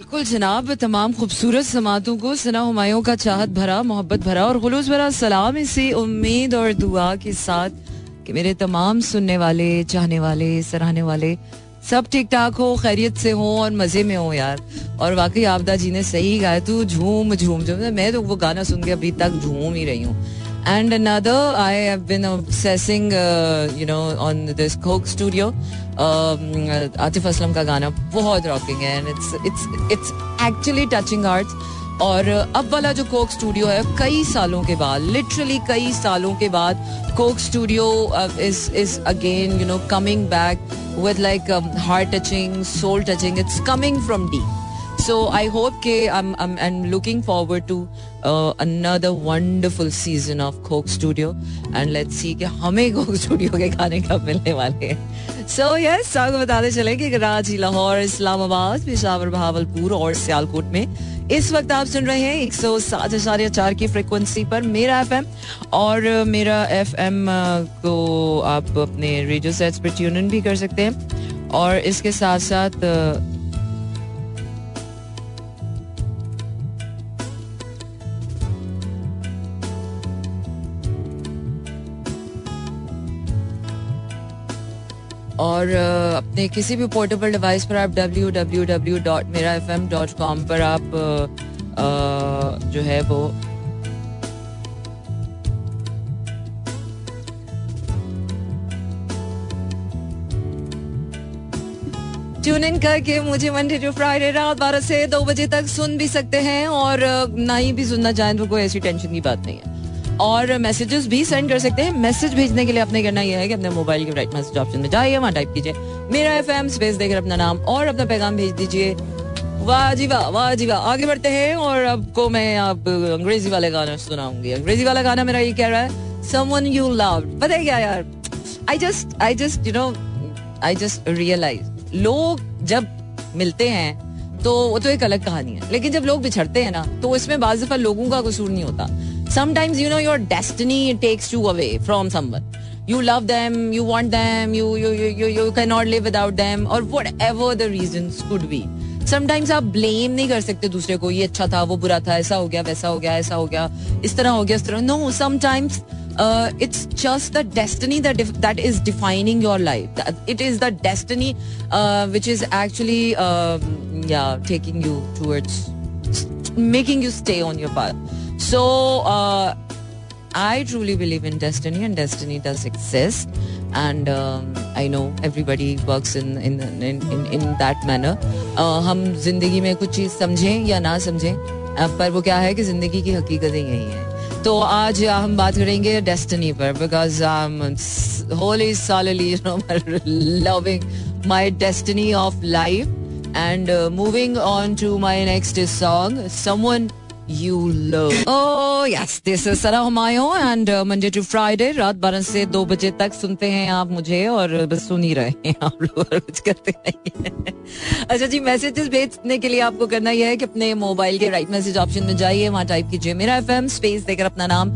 बिल्कुल जनाब, तमाम खूबसूरत समातों को सना हमायों का चाहत भरा, मोहब्बत भरा और खुलूस भरा सलाम इसी उम्मीद और दुआ के साथ कि मेरे तमाम सुनने वाले, चाहने वाले, सराहने वाले सब ठीक ठाक हो, खैरियत से हो और मज़े में हो यार। और वाकई आपदा जी ने सही गाया, तू झूम झूम झूम मैं तो वो गाना सुन के अभी तक झूम ही रही हूँ। And another, I have been obsessing, uh, you know, on this Coke Studio. Um, Atif Aslam का गाना बहुत रॉकिंग है and it's it's it's actually touching arts और अब वाला जो कोक स्टूडियो है कई सालों के बाद लिटरली कई सालों के बाद Coke Studio is is again you know coming back with like heart touching soul touching it's coming from the So I hope ke I'm I'm I'm looking forward to uh, another wonderful season of Coke Studio. And let's see कि हमें Coke Studio के गाने कब मिलने वाले हैं. So yes, आपको बताते चले कि कराची, लाहौर, इस्लामाबाद, पेशावर, बहावलपुर और सियालकोट में इस वक्त आप सुन रहे हैं एक सौ सात हज़ार चार की फ्रिक्वेंसी पर मेरा FM और मेरा FM को आप अपने रेडियो सेट्स पर ट्यून इन भी कर सकते हैं और इसके साथ साथ और अपने किसी भी पोर्टेबल डिवाइस पर आप W W W dot Mera F M dot com पर आप जो है वो ट्यून इन करके मुझे मंडे टू फ्राइडे रात बारह से दो बजे तक सुन भी सकते हैं और ना ही भी सुनना चाहें तो कोई ऐसी टेंशन की बात नहीं है। और मैसेजेस भी सेंड कर सकते हैं। मैसेज भेजने के लिए अपने करना यह है कि अपने मोबाइल के राइट मैसेज ऑप्शन में जाइए, वहाँ टाइप कीजिए, मेरा एफ़ एम स्पेस देकर अपना नाम और अपना पैगाम भेज दीजिए। वाह जी वाह वाह जी वाह। आगे बढ़ते हैं और आपको मैं आप अंग्रेज़ी वाले गाना सुनाऊँगी। अंग्रेज़ी वाला गाना मेरा ये कह रहा है समवन यू लव पता है क्या यार? I just I just you know I just realise लोग जब मिलते हैं तो वो तो एक अलग कहानी है। लेकिन जब लोग बिछड़ते हैं ना तो इसमें बाज दफ़ा लोगों का कसूर नहीं होता। sometimes you know your destiny takes you away from someone you love them you want them you you you you, you cannot live without them or whatever the reasons could be sometimes आप blame नहीं कर सकते दूसरे को ये अच्छा था वो बुरा था ऐसा हो गया वैसा हो गया ऐसा हो गया इस तरह हो गया इस तरह no sometimes it's just the destiny that that is defining your life. It is the destiny uh, which is actually um, yeah taking you towards making you stay on your path. So uh, I truly believe in destiny, and destiny does exist. And um, I know everybody works in in in in, in that manner. Uh, हम ज़िंदगी में कुछ चीज़ समझें या ना समझें पर वो क्या है कि ज़िंदगी की हकीकत यही है तो आज हम बात करेंगे डेस्टिनी पर because wholly solely loving my destiny of life and moving on to my next song someone love. Oh yes, this is Sana Humayun and uh, Monday to Friday रात बारह से दो बजे तक सुनते हैं आप मुझे और बस सुन ही रहे हैं आप लोग कुछ करते नहीं अच्छा जी मैसेजेस भेजने के लिए आपको करना यह है कि अपने मोबाइल के राइट मैसेज ऑप्शन में जाइए वहाँ टाइप कीजिए मेरा एफ़ स्पेस देकर अपना नाम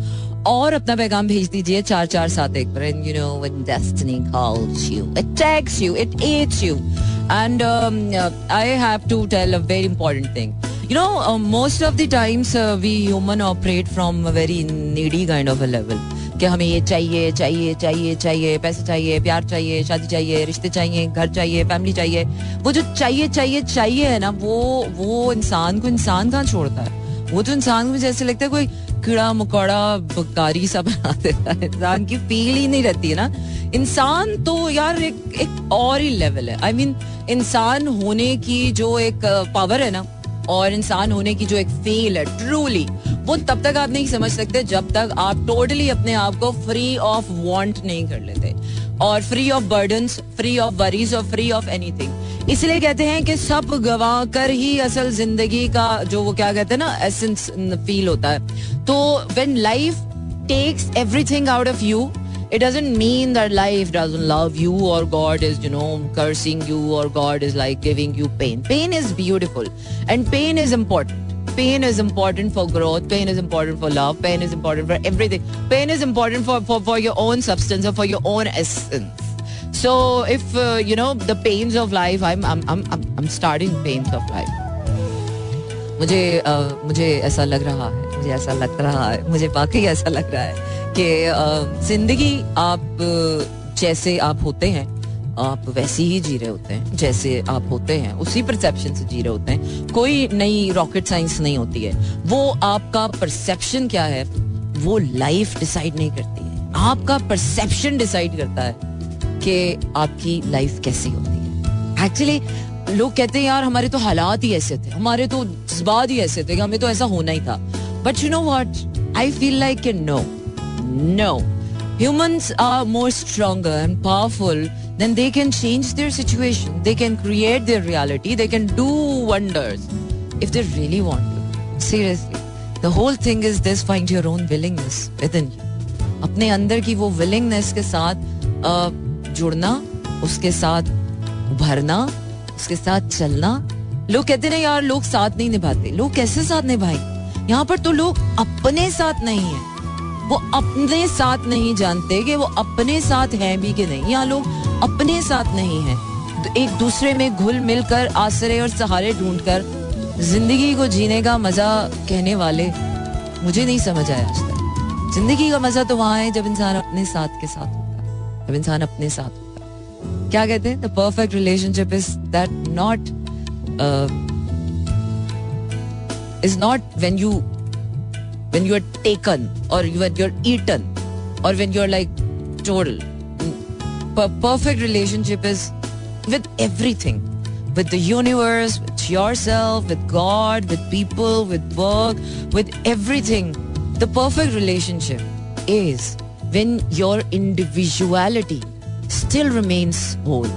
और अपना पैगाम भेज दीजिए चार चार सात एक पर। And you know when destiny calls you it takes you it eats you and I have to tell a very important thing you know uh, most of the times uh, we human operate from a very needy kind कि हमें ये चाहिए चाहिए चाहिए चाहिए पैसे चाहिए प्यार चाहिए शादी चाहिए रिश्ते चाहिए घर चाहिए फैमिली चाहिए। वो जो चाहिए चाहिए चाहिए है ना वो वो इंसान को इंसान कहाँ छोड़ता है? वो तो इंसान को जैसे लगता है कोई कीड़ा मकोड़ा बकारी सा बना देता है। इंसान की फील ही नहीं रहती है ना। इंसान तो यार एक एक और ही लेवल है। आई I मीन mean, इंसान होने की जो एक पावर है ना और इंसान होने की जो एक फील है ट्रूली वो तब तक आप नहीं समझ सकते जब तक आप टोटली अपने आप को फ्री ऑफ़ वांट नहीं कर लेते। और free of burden free of worries और फ्री ऑफ़ एनीथिंग इसलिए कहते हैं कि सब गवा कर ही असल ज़िंदगी का जो वो क्या कहते हैं ना एसेंस फील होता है। तो when life takes everything out of you it doesn't mean that life doesn't love you or God is, you know, cursing you or God is like giving you pain. Pain is beautiful and pain is important. Pain is important for growth. Pain is important for love. Pain is important for everything. Pain is important for, for, for your own substance or for your own essence. So if, uh, you know, the pains of life, I'm, I'm, I'm, I'm starting pains of life. मुझे आ, मुझे ऐसा लग रहा है मुझे ऐसा लग रहा है मुझे वाकई ऐसा लग रहा है कि ज़िंदगी आप, जैसे आप होते हैं, आप वैसे ही जी रहे होते हैं, जैसे आप होते हैं, उसी परसेप्शन से जी रहे होते हैं। कोई नई रॉकेट साइंस नहीं होती है। वो आपका परसेप्शन क्या है? वो लाइफ डिसाइड नहीं करती है। आपका परसेप्शन डिसाइड करता है कि आपकी लाइफ कैसी होती है। एक्चुअली लोग कहते हैं, यार, हमारे तो हालात ही ऐसे थे। हमारे तो जज्बात ही ऐसे थे हमें तो ऐसा होना ही था। But you know what I feel like no no humans are more stronger and powerful then they can change their situation they can create their reality they can do wonders if they really want to seriously the whole thing is this find your own willingness within you अपने अंदर की वो willingness के साथ जुड़ना उसके साथ उभरना उसके साथ चलना लोग कहते ना यार लोग साथ नहीं निभाते लोग कैसे साथ निभाए यहाँ पर तो लोग अपने साथ नहीं है वो अपने साथ नहीं जानते कि वो अपने साथ हैं भी कि नहीं। यहाँ लोग अपने साथ नहीं है। एक दूसरे में घुल मिलकर आसरे और सहारे ढूंढकर ज़िंदगी को जीने का मज़ा कहने वाले मुझे नहीं समझ आया आज तक। ज़िंदगी का मज़ा तो वहाँ है जब इंसान अपने साथ के साथ होता है। जब इंसान अपने साथ होता है। क्या कहते हैं? The perfect relationship is that not is not when you when you're taken or when you're eaten or when you're like total. perfect relationship is with everything with the universe, with yourself, with God, with people, with work, with everything. The perfect relationship is when your individuality still remains whole.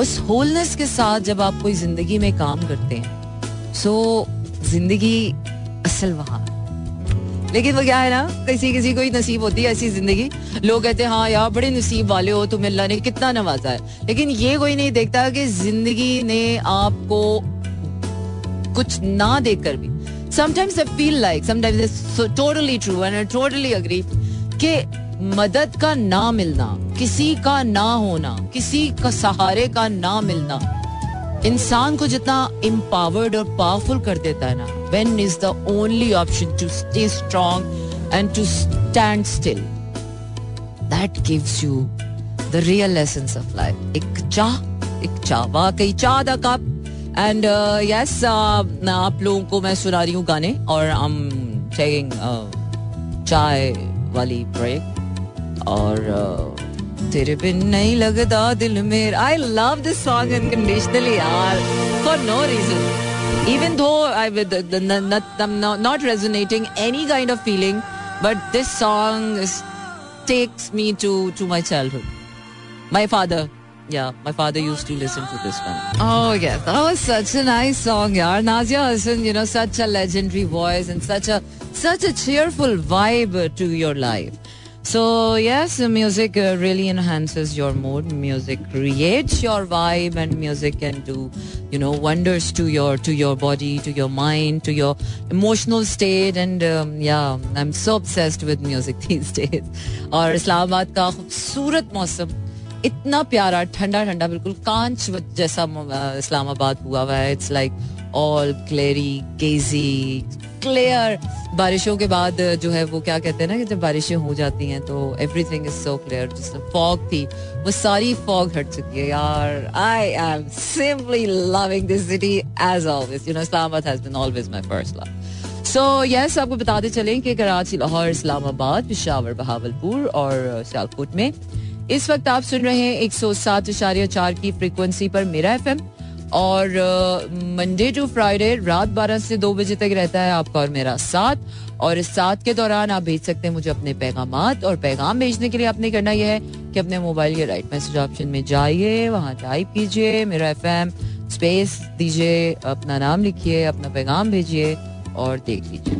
उस wholeness के साथ जब आप कोई ज़िंदगी में काम करते हैं सो so, ज़िंदगी असल वहाँ लेकिन वो क्या है ना, किसी किसी को ही नसीब होती है ऐसी ज़िंदगी। लोग कहते हैं हाँ यार, बड़े नसीब वाले हो तुम, अल्लाह ने कितना नवाजा है। लेकिन ये कोई नहीं देखता कि ज़िंदगी ने आपको कुछ ना देख कर भी sometimes I feel like sometimes totally true and totally agree कि मदद का ना मिलना, किसी का ना होना, किसी का सहारे का ना मिलना इंसान को जितना एम्पावर्ड और पावरफुल कर देता है ना when is the only option to stay strong and to stand still that gives you the real lesson of life एक चाह एक चाह वाकई चाह द कप। एंड यस आप लोगों को मैं सुना रही हूँ गाने और हम टेकिंग चाय वाली ब्रेक और uh, तेरे बिन नहीं लगता दिल मेरा I love this song unconditionally यार for no reason even though I with the, the, not, I'm not, not resonating any kind of feeling, but this song is, takes me to to my childhood. My father, yeah, my father used to listen to this one. Oh yes, that was such a nice song, yeah. Nazia Hassan, you know, such a legendary voice and such a such a cheerful vibe to your life. So yes, music uh, really enhances your mood. Music creates your vibe, and music can do, you know, wonders to your to your body, to your mind, to your emotional state. And um, yeah, I'm so obsessed with music these days. और इस्लामाबाद का खूबसूरत मौसम इतना प्यारा ठंडा ठंडा बिल्कुल कांच जैसा इस्लामाबाद हुआ हुआ है it's like all क्लेरी Gaethje clear बारिशों के बाद जो है वो क्या कहते हैं ना कि जब बारिशें हो जाती हैं तो एवरीथिंग इज़ सो क्लियर जिससे फॉग थी, वो सारी फॉग हट चुकी है यार। I am simply loving this city as always you know Islamabad has been always my first love so yes आपको बताते चलें कि कराची, लाहौर, इस्लामाबाद, पिशावर, बहावलपुर और सियालकोट में। इस वक्त आप सुन रहे हैं एक सौ सात इशारिया चार की फ्रिक्वेंसी पर मेरा एफ़ एम और मंडे टू फ्राइडे रात बारह से दो बजे तक रहता है आपका और मेरा साथ। और इस साथ के दौरान आप भेज सकते हैं मुझे अपने पैगाम और पैगाम भेजने के लिए आपने करना यह है कि अपने मोबाइल के राइट मैसेज ऑप्शन में जाइए, वहाँ टाइप कीजिए, मेरा एफ़ एम स्पेस दीजिए, अपना नाम लिखिए, अपना पैगाम भेजिए और देख लीजिए।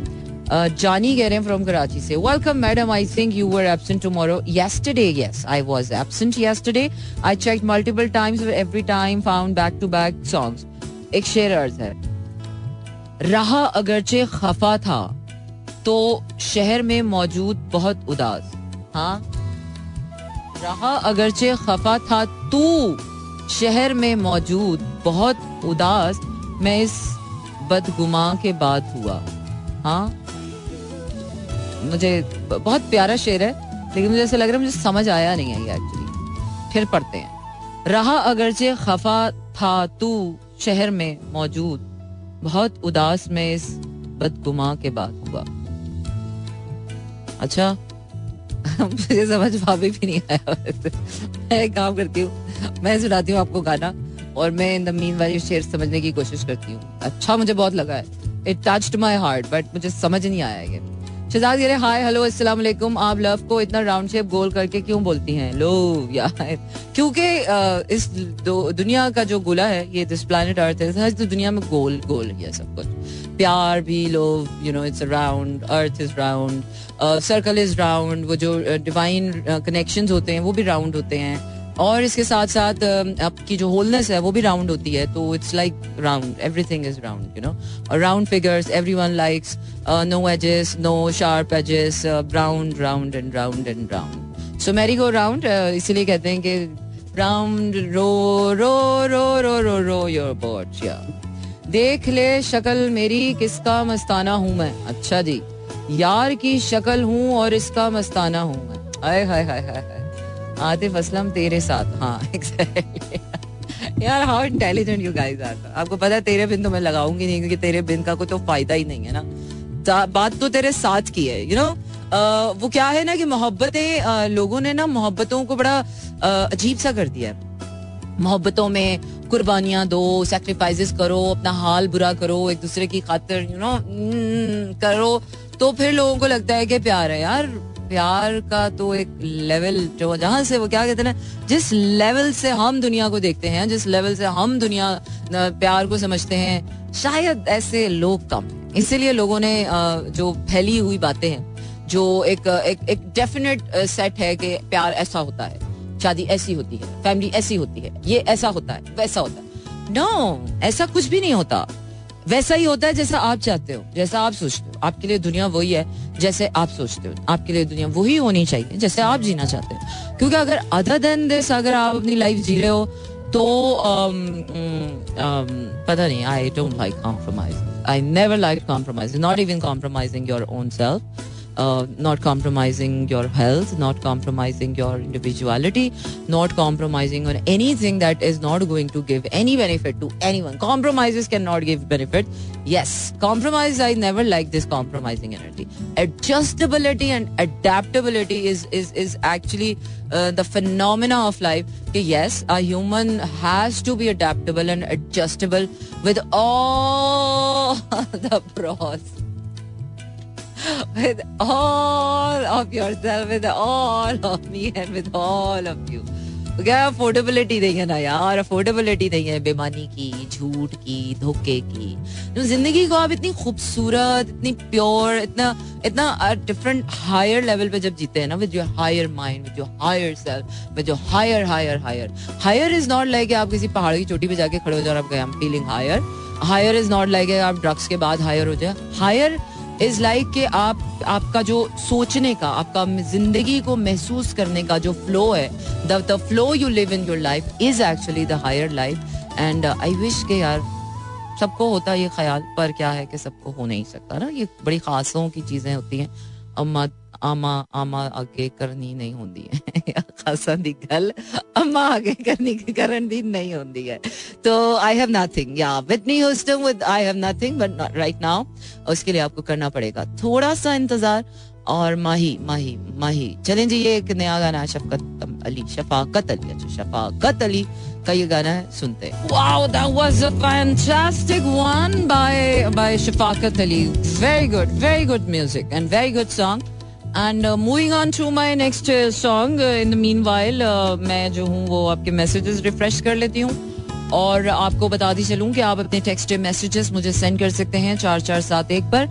जानी कह रहे हैं फ्रॉम कराची से welcome madam I think you were absent tomorrow yesterday, yes, i was absent yesterday. I checked multiple times every time found back to back songs. एक शेर अर्ज़ है। रहा अगरचे खफा था तो शहर में मौजूद बहुत उदास। हाँ? रहा अगरचे खफा था, तू शहर में मौजूद बहुत उदास। मैं इस बदगुमा के बाद हुआ। हाँ? मुझे बहुत प्यारा शेर है, लेकिन मुझे ऐसा लग रहा है मुझे समझ आया नहीं है ये एक्चुअली फिर पढ़ते हैं। रहा अगरचे खफा था तू शहर में मौजूद। बहुत उदास में इस बदगुमा के बाद हुआ। अच्छा मुझे समझ भाभी भी नहीं आया। मैं एक काम करती हूँ, मैं सुनाती हूँ आपको गाना, और मैं इन द मीन वाली शेर समझने की कोशिश करती हूँ। अच्छा मुझे बहुत लगा है। It touched my heart but मुझे समझ नहीं आया ये। शहजाद कह रहे हाय हेलो अस्सलाम वालेकुम आप लव को इतना राउंड शेप गोल करके क्यों बोलती हैं? लो यार क्योंकि इस दुनिया का जो गोला है, ये दिस प्लैनेट अर्थ है, हर तो दुनिया में गोल गोल है सब कुछ। प्यार भी लो you know it's round earth is round circle is round वो जो डिवाइन कनेक्शंस होते हैं, वो भी राउंड होते हैं। और इसके साथ साथ आपकी जो होलनेस है, वो भी राउंड होती है तो it's like round everything is round you know और round figures everyone likes no edges no sharp edges round round and round and round so merry go round इसीलिए कहते हैं कि round row row row row row row your boat या देख ले शक्ल मेरी, किसका मस्ताना हूँ मैं? अच्छा जी। यार की शक्ल हूँ और इसका मस्ताना हूँ मैं। हाय हाय हाय हाय। आतिफ असलम तेरे साथ। हाँ यार how intelligent you guys are आपको पता है, तेरे बिन तो मैं लगाऊँगी नहीं, क्योंकि तेरे बिन का कोई तो फ़ायदा ही नहीं है ना। बात तो तेरे साथ की है यू you नो वो क्या है ना कि मोहब्बतें लोगों ने ना मोहब्बतों को बड़ा अजीब सा कर दिया है। मोहब्बतों में कुर्बानियाँ दो सेक्रीफाइसेस करो, अपना हाल बुरा करो, एक दूसरे की खातिर यू नो करो। तो फिर लोगों को लगता है कि प्यार है। यार प्यार का तो एक लेवल जो जहाँ से वो क्या कहते हैं जिस लेवल से हम दुनिया को देखते हैं जिस लेवल से हम दुनिया प्यार को समझते हैं शायद ऐसे लोग कम इसीलिए लोगों ने जो फैली हुई बातें हैं जो एक एक एक डेफिनेट सेट है कि प्यार ऐसा होता है शादी ऐसी होती है फैमिली ऐसी होती है ये ऐसा होता है वैसा होता है। नो no, ऐसा कुछ भी नहीं होता। वैसा ही होता है जैसा आप चाहते हो जैसा आप सोचते हो। आपके लिए दुनिया वही है जैसे आप सोचते हो। आपके लिए दुनिया वही होनी चाहिए जैसे आप जीना चाहते हो। क्योंकि अगर अदर देन दिस अगर आप अपनी लाइफ जी रहे हो तो um, um, पता नहीं I don't like compromise I never like compromise not even compromising your own self uh, not compromising your health, not compromising your individuality, not compromising on anything that is not going to give any benefit to anyone. Compromises cannot give benefit. Yes, compromise, I never like this compromising energy. Adjustability and adaptability is, is, is actually uh, the phenomena of life. Yes, a human has to be adaptable and adjustable with all the pros with all of yourself, with all of me and with all of you. क्या affordability नहीं है ना यार affordability नहीं है बेमानी की झूठ की धोखे की। तो ज़िंदगी को आप इतनी खूबसूरत इतनी प्योर इतना इतना डिफरेंट हायर लेवल पे जब जीते हैं ना with your higher mind with your higher self with your higher higher higher higher is not like आप किसी पहाड़ की चोटी पे जाके खड़े हो जाओ आप गए feeling higher higher is not like आप ड्रग्स के बाद हायर हो जाए। हायर इज़ लाइक कि आप, आपका जो सोचने का, आपका ज़िंदगी को महसूस करने का जो फ्लो है the flow you live in your life is actually the higher life and I wish के यार, सबको होता ये ख्याल, पर क्या है कि सबको हो नहीं सकता ना? ये बड़ी खासों की चीज़ें होती हैं। अम्मा आमा आमा आगे करनी नहीं होती है। खासा दी गल, अम्मा आगे करनी करन दी नहीं होती है। तो आई हैव नथिंग या Whitney Houston with I have nothing but right now उसके लिए आपको करना पड़ेगा। थोड़ा सा इंतज़ार और माही माही माही। चलें जी, ये एक नया गाना है, शफकत अली, शफाकत अली अच्छा शफाकत अली का ये गाना है, सुनते wow that was a fantastic one by by Shafqat Ali. Very good very good music and very good song and moving on to my next song in the meanwhile मैं जो हूँ वो आपके मैसेजेस रिफ्रेश कर लेती हूँ। और आपको बता दी चलूँ कि आप अपने टेक्स्ट मैसेजेस मुझे सेंड कर सकते हैं चार चार सात एक पर।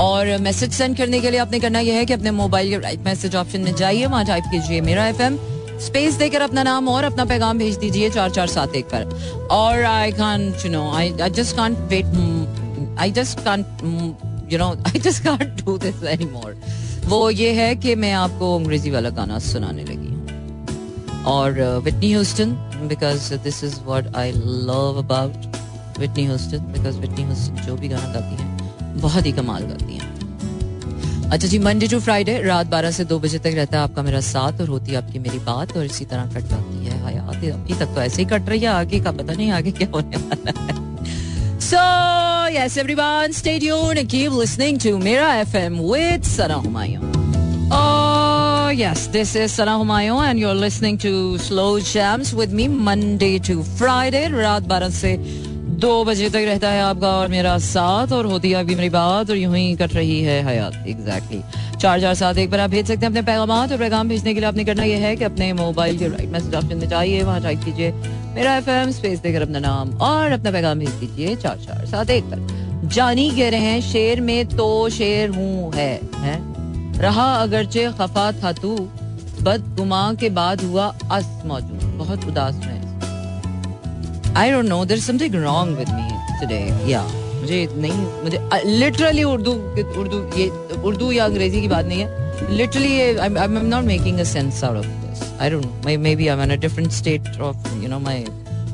और मैसेज सेंड करने के लिए आपने करना यह है कि अपने मोबाइल के राइट मैसेज ऑप्शन में जाइए, वहाँ टाइप कीजिए मेरा एफएम स्पेस देकर अपना नाम और अपना पैगाम भेज दीजिए चार चार सात एक पर। और I can you know I just can't wait I just can't you know I just can't do this anymore वो ये है कि मैं आपको अंग्रेज़ी वाला गाना सुनाने लगी हूँ। और Whitney Houston because this is what I love about Whitney Houston because Whitney Houston जो भी गाना गाती हैं, बहुत ही कमाल गाती हैं। अच्छा जी मंडे टू फ्राइडे रात 12 से 2 बजे तक रहता है आपका मेरा साथ और होती है आपकी मेरी बात, और इसी तरह कट जाती है। हयात अभी तक तो ऐसे ही कट रही है, आगे का पता नहीं आगे क्या होने वाला है। Yes, everyone, stay tuned and keep listening to Mira FM with Sana Humayun. Oh, yes, this is Sana Humayun and you're listening to Slow Jams with me Monday to Friday, रात 12 से दो बजे तक रहता है आपका और मेरा साथ और होती है आपकी मेरी बात और यूँ ही कट रही है हयात एग्जैक्टली चार चार सात एक पर आप भेज सकते हैं अपने पैगाम और पैगाम भेजने के लिए आपने करना यह है कि अपने मोबाइल के राइट मैसेज ऑप्शन में चाहिए वहाँ टाइप कीजिए मेरा एफ़ एम स्पेस देकर अपना नाम और अपना पैगाम भेज दीजिए चार चार सात एक पर। जानी कह रहे हैं शेर में तो शेर हूँ है, है? रहा अगरचे खफा था तू बदगुमा के बाद हुआ अस मौजूद। बहुत उदास में। I don't know there something wrong with me today या मुझे नहीं, मुझे लिटरली उर्दू उर्दू, ये, उर्दू या अंग्रेज़ी की बात नहीं है। लिटरली ये I am not making a sense out of this I don't know maybe I am in a different state of you know my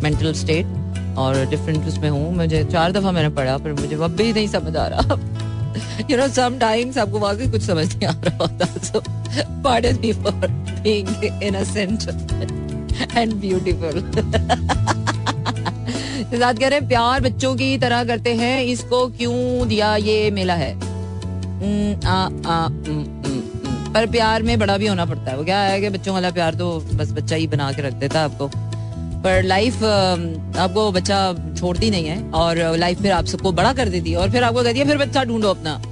mental state और डिफरेंट उसमें हूँ। मुझे चार दफ़ा मैंने पढ़ा, पर मुझे अब भी नहीं समझ आ रहा। यू नो सम टाइम्स आपको वाकई कुछ समझ नहीं आ रहा होता so pardon me for being innocent and beautiful साथ कह रहे हैं, प्यार बच्चों की तरह करते हैं, इसको क्यों दिया ये मेला है. पर प्यार में बड़ा भी होना पड़ता है। वो क्या है कि बच्चों वाला प्यार तो बस बच्चा ही बना के रख देता है आपको। पर लाइफ आपको बच्चा छोड़ती नहीं है और लाइफ फिर आप सबको बड़ा कर देती है और फिर आपको कहती है, फिर बच्चा ढूंढो अपना।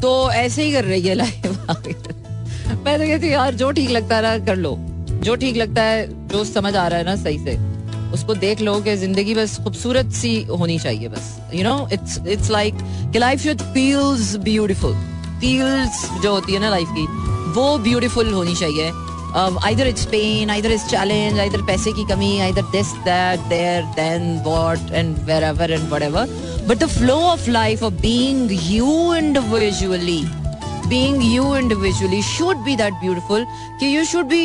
तो ऐसे ही कर रही है लाइफ मैं तो कहती यार, जो ठीक लगता है ना, कर लो। जो ठीक लगता है, जो समझ आ रहा है ना, सही से। उसको देख लो कि ज़िंदगी बस खूबसूरत सी होनी चाहिए बस। You know it's it's like कि life should feels beautiful feels जो होती है ना लाइफ की, वो ब्यूटीफुल होनी चाहिए। Either it's pain either it's challenge either पैसे की कमी either this that there then what and wherever and whatever but the flow of life of being you individually being you individually should be that beautiful कि you should be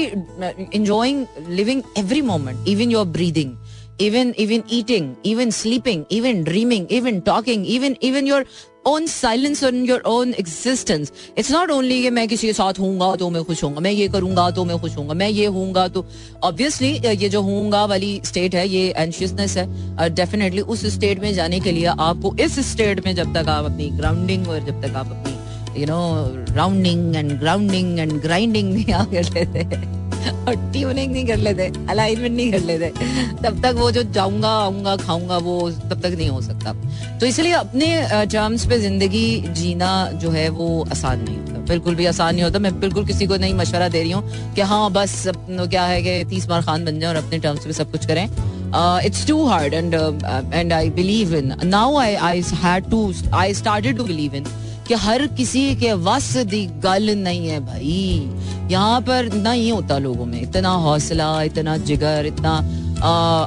enjoying, living every moment, even your breathing even even eating, even sleeping, even dreaming, even talking, even even your own silence on your own existence. It's not only कि मैं किसी के साथ हूँगा तो मैं खुश होऊँगा, मैं ये करूँगा तो मैं खुश होऊँगा, मैं ये हूँगा तो ऑब्वियसली ये जो हूँगा वाली स्टेट है, ये एंशियसनेस है। डेफिनेटली उस स्टेट में जाने के लिए आपको इस स्टेट में जब तक आप अपनी ग्राउंडिंग और जब तक आप अपनी you know rounding and grounding and grinding नहीं आ कर लेते और ट्यूनिंग नहीं कर लेते? अलाइनमेंट नहीं कर लेते। तब तक वो जो जाऊँगा, आऊँगा, खाऊँगा, वो तब तक नहीं हो सकता। तो इसलिए अपने टर्म्स पे ज़िंदगी जीना जो है वो आसान नहीं होता। बिल्कुल भी आसान नहीं होता। मैं बिल्कुल किसी को नहीं मशवरा दे रही हूँ कि हाँ बस क्या है कि तीस बार खान बन जाए और अपने टर्म्स पे सब कुछ करें। It's too hard and and I believe in now I I had to I started to believe in कि हर किसी के वस दी गल नहीं है भाई यहाँ पर इतना ही होता लोगों में, इतना हौसला, इतना जिगर, इतना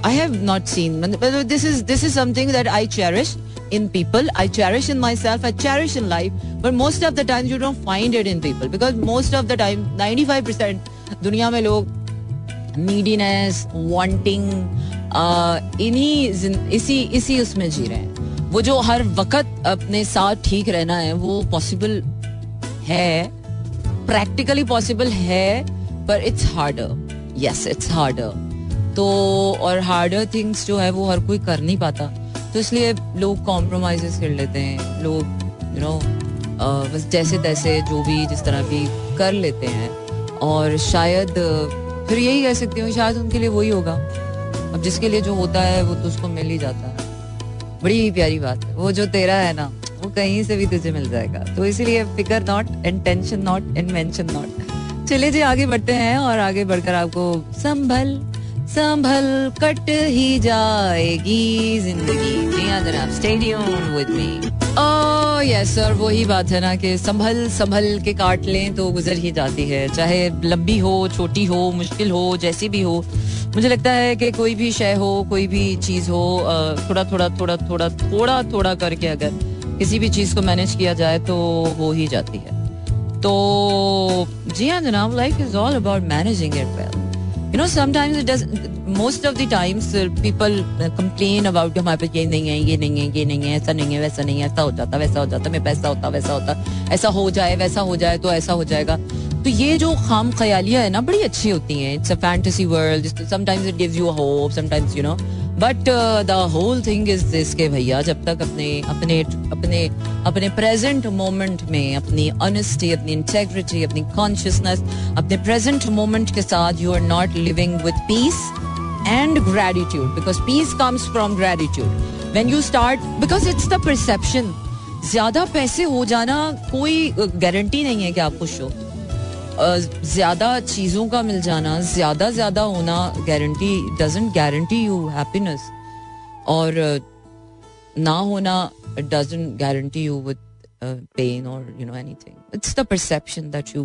I have not seen this is this is something that I cherish in people. I cherish in myself. I cherish in life. But most of the times you don't find it in people because most of the time 95% दुनिया में लोग neediness wanting इन्हीं इसी इसी उसमें जी रहे हैं वो जो हर वक्त अपने साथ ठीक रहना है, वो पॉसिबल है। प्रैक्टिकली पॉसिबल है पर it's harder yes it's harder तो और हार्डर थिंग्स जो है, वो हर कोई कर नहीं पाता। तो इसलिए लोग कॉम्प्रोमाइज कर लेते हैं। लोग यू नो बस जैसे तैसे जो भी जिस तरह भी कर लेते हैं। और शायद, फिर यही कह सकती हूँ, शायद उनके लिए वही होगा। अब जिसके लिए जो होता है, वो तो उसको मिल ही जाता। है बड़ी प्यारी बात है। वो जो तेरा है ना, वो कहीं से भी तुझे मिल जाएगा। तो इसीलिए फिकर not and tension not and mention not चलिए जी, आगे बढ़ते हैं और आगे बढ़कर आपको संभल संभल कट ही जाएगी ज़िंदगी। जी हाँ जनाब stadium with me oh yes sir वही बात है ना कि संभल संभल के काट लें तो गुजर ही जाती है। चाहे लंबी हो, छोटी हो, मुश्किल हो, जैसी भी हो, मुझे लगता है कि कोई भी शय हो, कोई भी चीज़ हो थोड़ा थोड़ा थोड़ा थोड़ा थोड़ा थोड़ा करके अगर किसी भी चीज़ को मैनेज किया जाए तो हो ही जाती है। तो जी हाँ जनाब life is all about managing it well you know sometimes it does most of the times people complain about हमारे पास ये नहीं है, ये नहीं है, ये नहीं है, ऐसा नहीं है, वैसा नहीं है, ऐसा हो जाता, वैसा हो जाता मैं पैसा होता, वैसा होता, ऐसा हो जाए, वैसा हो जाए तो ऐसा हो जाएगा। तो ये जो खाम ख्यालियाँ है ना, बड़ी अच्छी होती हैं। It's a fantasy world sometimes it gives you hope sometimes you know but the whole thing is this के भैया, जब तक अपने अपने अपने अपने प्रेजेंट मोमेंट में अपनी ऑनेस्टी अपनी इंटेग्रिटी अपनी कॉन्शियसनेस अपने प्रेजेंट मोमेंट के साथ you are not living with peace and gratitude because peace comes from gratitude when you start because it's the perception ज़्यादा पैसे हो जाना कोई गारंटी नहीं है कि आप खुश हो ज़्यादा चीज़ों का मिल जाना ज़्यादा ज़्यादा होना guarantee doesn't guarantee you happiness और ना होना doesn't guarantee you with pain or you know anything it's the perception that you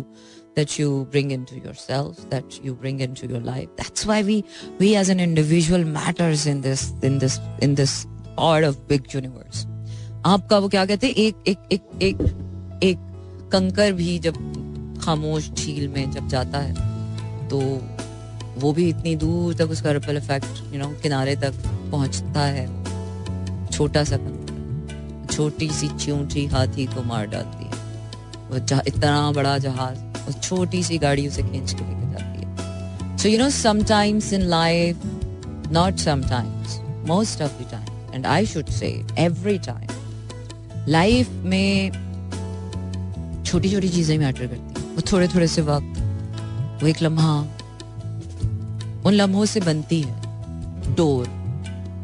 that you bring into yourself that you bring into your life that's why we we as an individual matters in this in this in this part of big universe आपका वो क्या कहते हैं एक एक एक एक एक कंकर भी जब खामोश झील में जब जाता है तो वो भी इतनी दूर तक उसका रिपल इफ़ेक्ट यू नो किनारे तक पहुँचता है। छोटा सा छोटी सी च्यूटी हाथी को मार डालती है। वो इतना बड़ा जहाज़, उस छोटी सी गाड़ी उसे खींच के लेके जाती है। So you know sometimes in life not sometimes most of the time and I should say every time life में छोटी छोटी चीज़ें मैटर करती वो थोड़े थोड़े से वक्त, वो एक लम्हा, उन लम्हों से बनती है, डोर,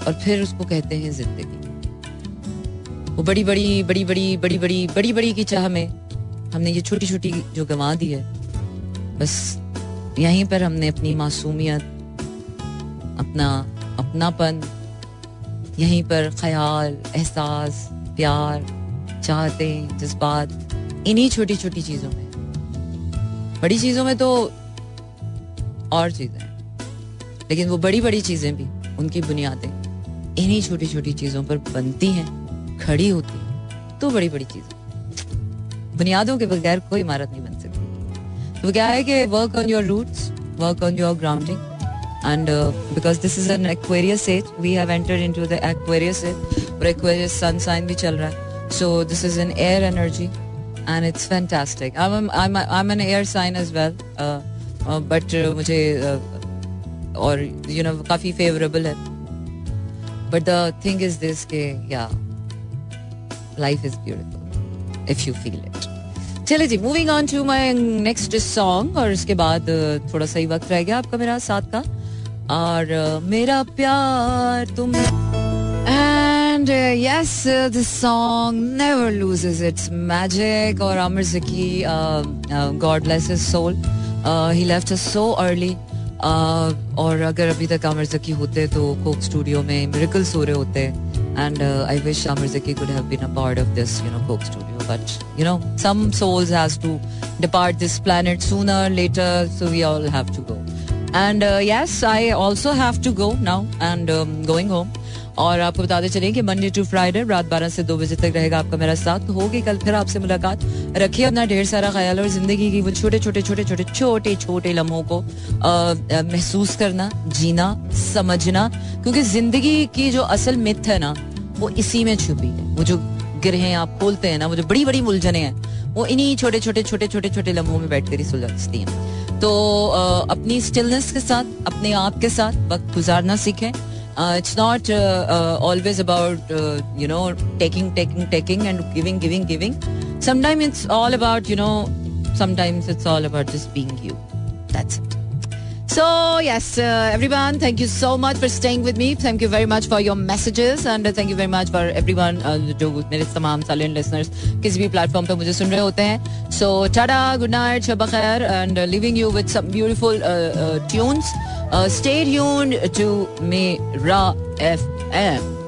और फिर उसको कहते हैं ज़िंदगी। वो बड़ी बड़ी बड़ी बड़ी बड़ी बड़ी बड़ी बड़ी की चाह में हमने ये छोटी छोटी जो गंवा दी है, बस यहीं पर हमने अपनी मासूमियत, अपना अपनापन, यहीं पर ख्याल, एहसास, प्यार, चाहते, जज्बात, इन्हीं छोटी छोटी चीज़ों में। बड़ी चीज़ों में तो और चीज़ें लेकिन वो बड़ी बड़ी चीज़ें भी उनकी बुनियादें इन्हीं छोटी छोटी चीज़ों पर बनती हैं खड़ी होती हैं तो बड़ी बड़ी चीज़ें बुनियादों के बगैर कोई इमारत नहीं बन सकती तो क्या है कि work on your roots work on your grounding uh, because this is an Aquarius age, we have entered into the Aquarius age, और Aquarius sun sign भी चल रहा है. So this is an air energy. And it's fantastic I am an air sign as well but मुझे uh, और you know काफ़ी favourable है. But the thing is this के या life is beautiful if you feel it चले जी moving on to my next song और इसके बाद uh, थोड़ा सा ही वक्त रह गया आपका मेरा साथ का. और uh, मेरा प्यार तुम And uh, yes, uh, the song never loses its magic. Or Amar Zaki, uh, uh, God bless his soul, uh, he left us so early. Uh, और अगर अभी तक आमिर जकी होते तो कोक स्टूडियो में मिरेकल्स हो रहे होते and uh, I wish Amir Zaki could have been a part of this, you know, Coke studio. But you know, some souls has to depart this planet sooner, later, so we all have to go. And uh, yes, I also have to go now and um, going home. और आपको बताते चलें कि Monday to Friday रात बारह से दो बजे तक रहेगा आपका मेरा साथ। तो होगी कल फिर आपसे मुलाकात। रखिए अपना ढेर सारा ख्याल और ज़िंदगी की वो छोटे छोटे छोटे छोटे छोटे छोटे लम्हों को महसूस करना, जीना, समझना, क्योंकि ज़िंदगी की जो असल मिथ है ना, वो इसी में छुपी है। वो जो गिरहें आप खोलते हैं ना, वो जो बड़ी बड़ी मुलझने हैं, वो इन्हीं छोटे छोटे छोटे छोटे छोटे लम्हों में बैठ कर ही सुलझती हैं। तो अपनी स्टिलनेस के साथ, अपने आप के साथ, वक्त गुजारना सीखें। It's not uh, uh, always about you know taking taking taking and giving giving giving. Sometimes it's all about you know sometimes it's all about just being you. That's it so yes uh, everyone thank you so much for staying with me thank you very much for your messages and uh, thank you very much for everyone जो मेरे तमाम silent listeners किसी भी platform पे मुझे सुन रहे होते हैं so tada good night shab khair and uh, leaving you with some beautiful uh, uh, tunes uh, stay tuned to Mira FM.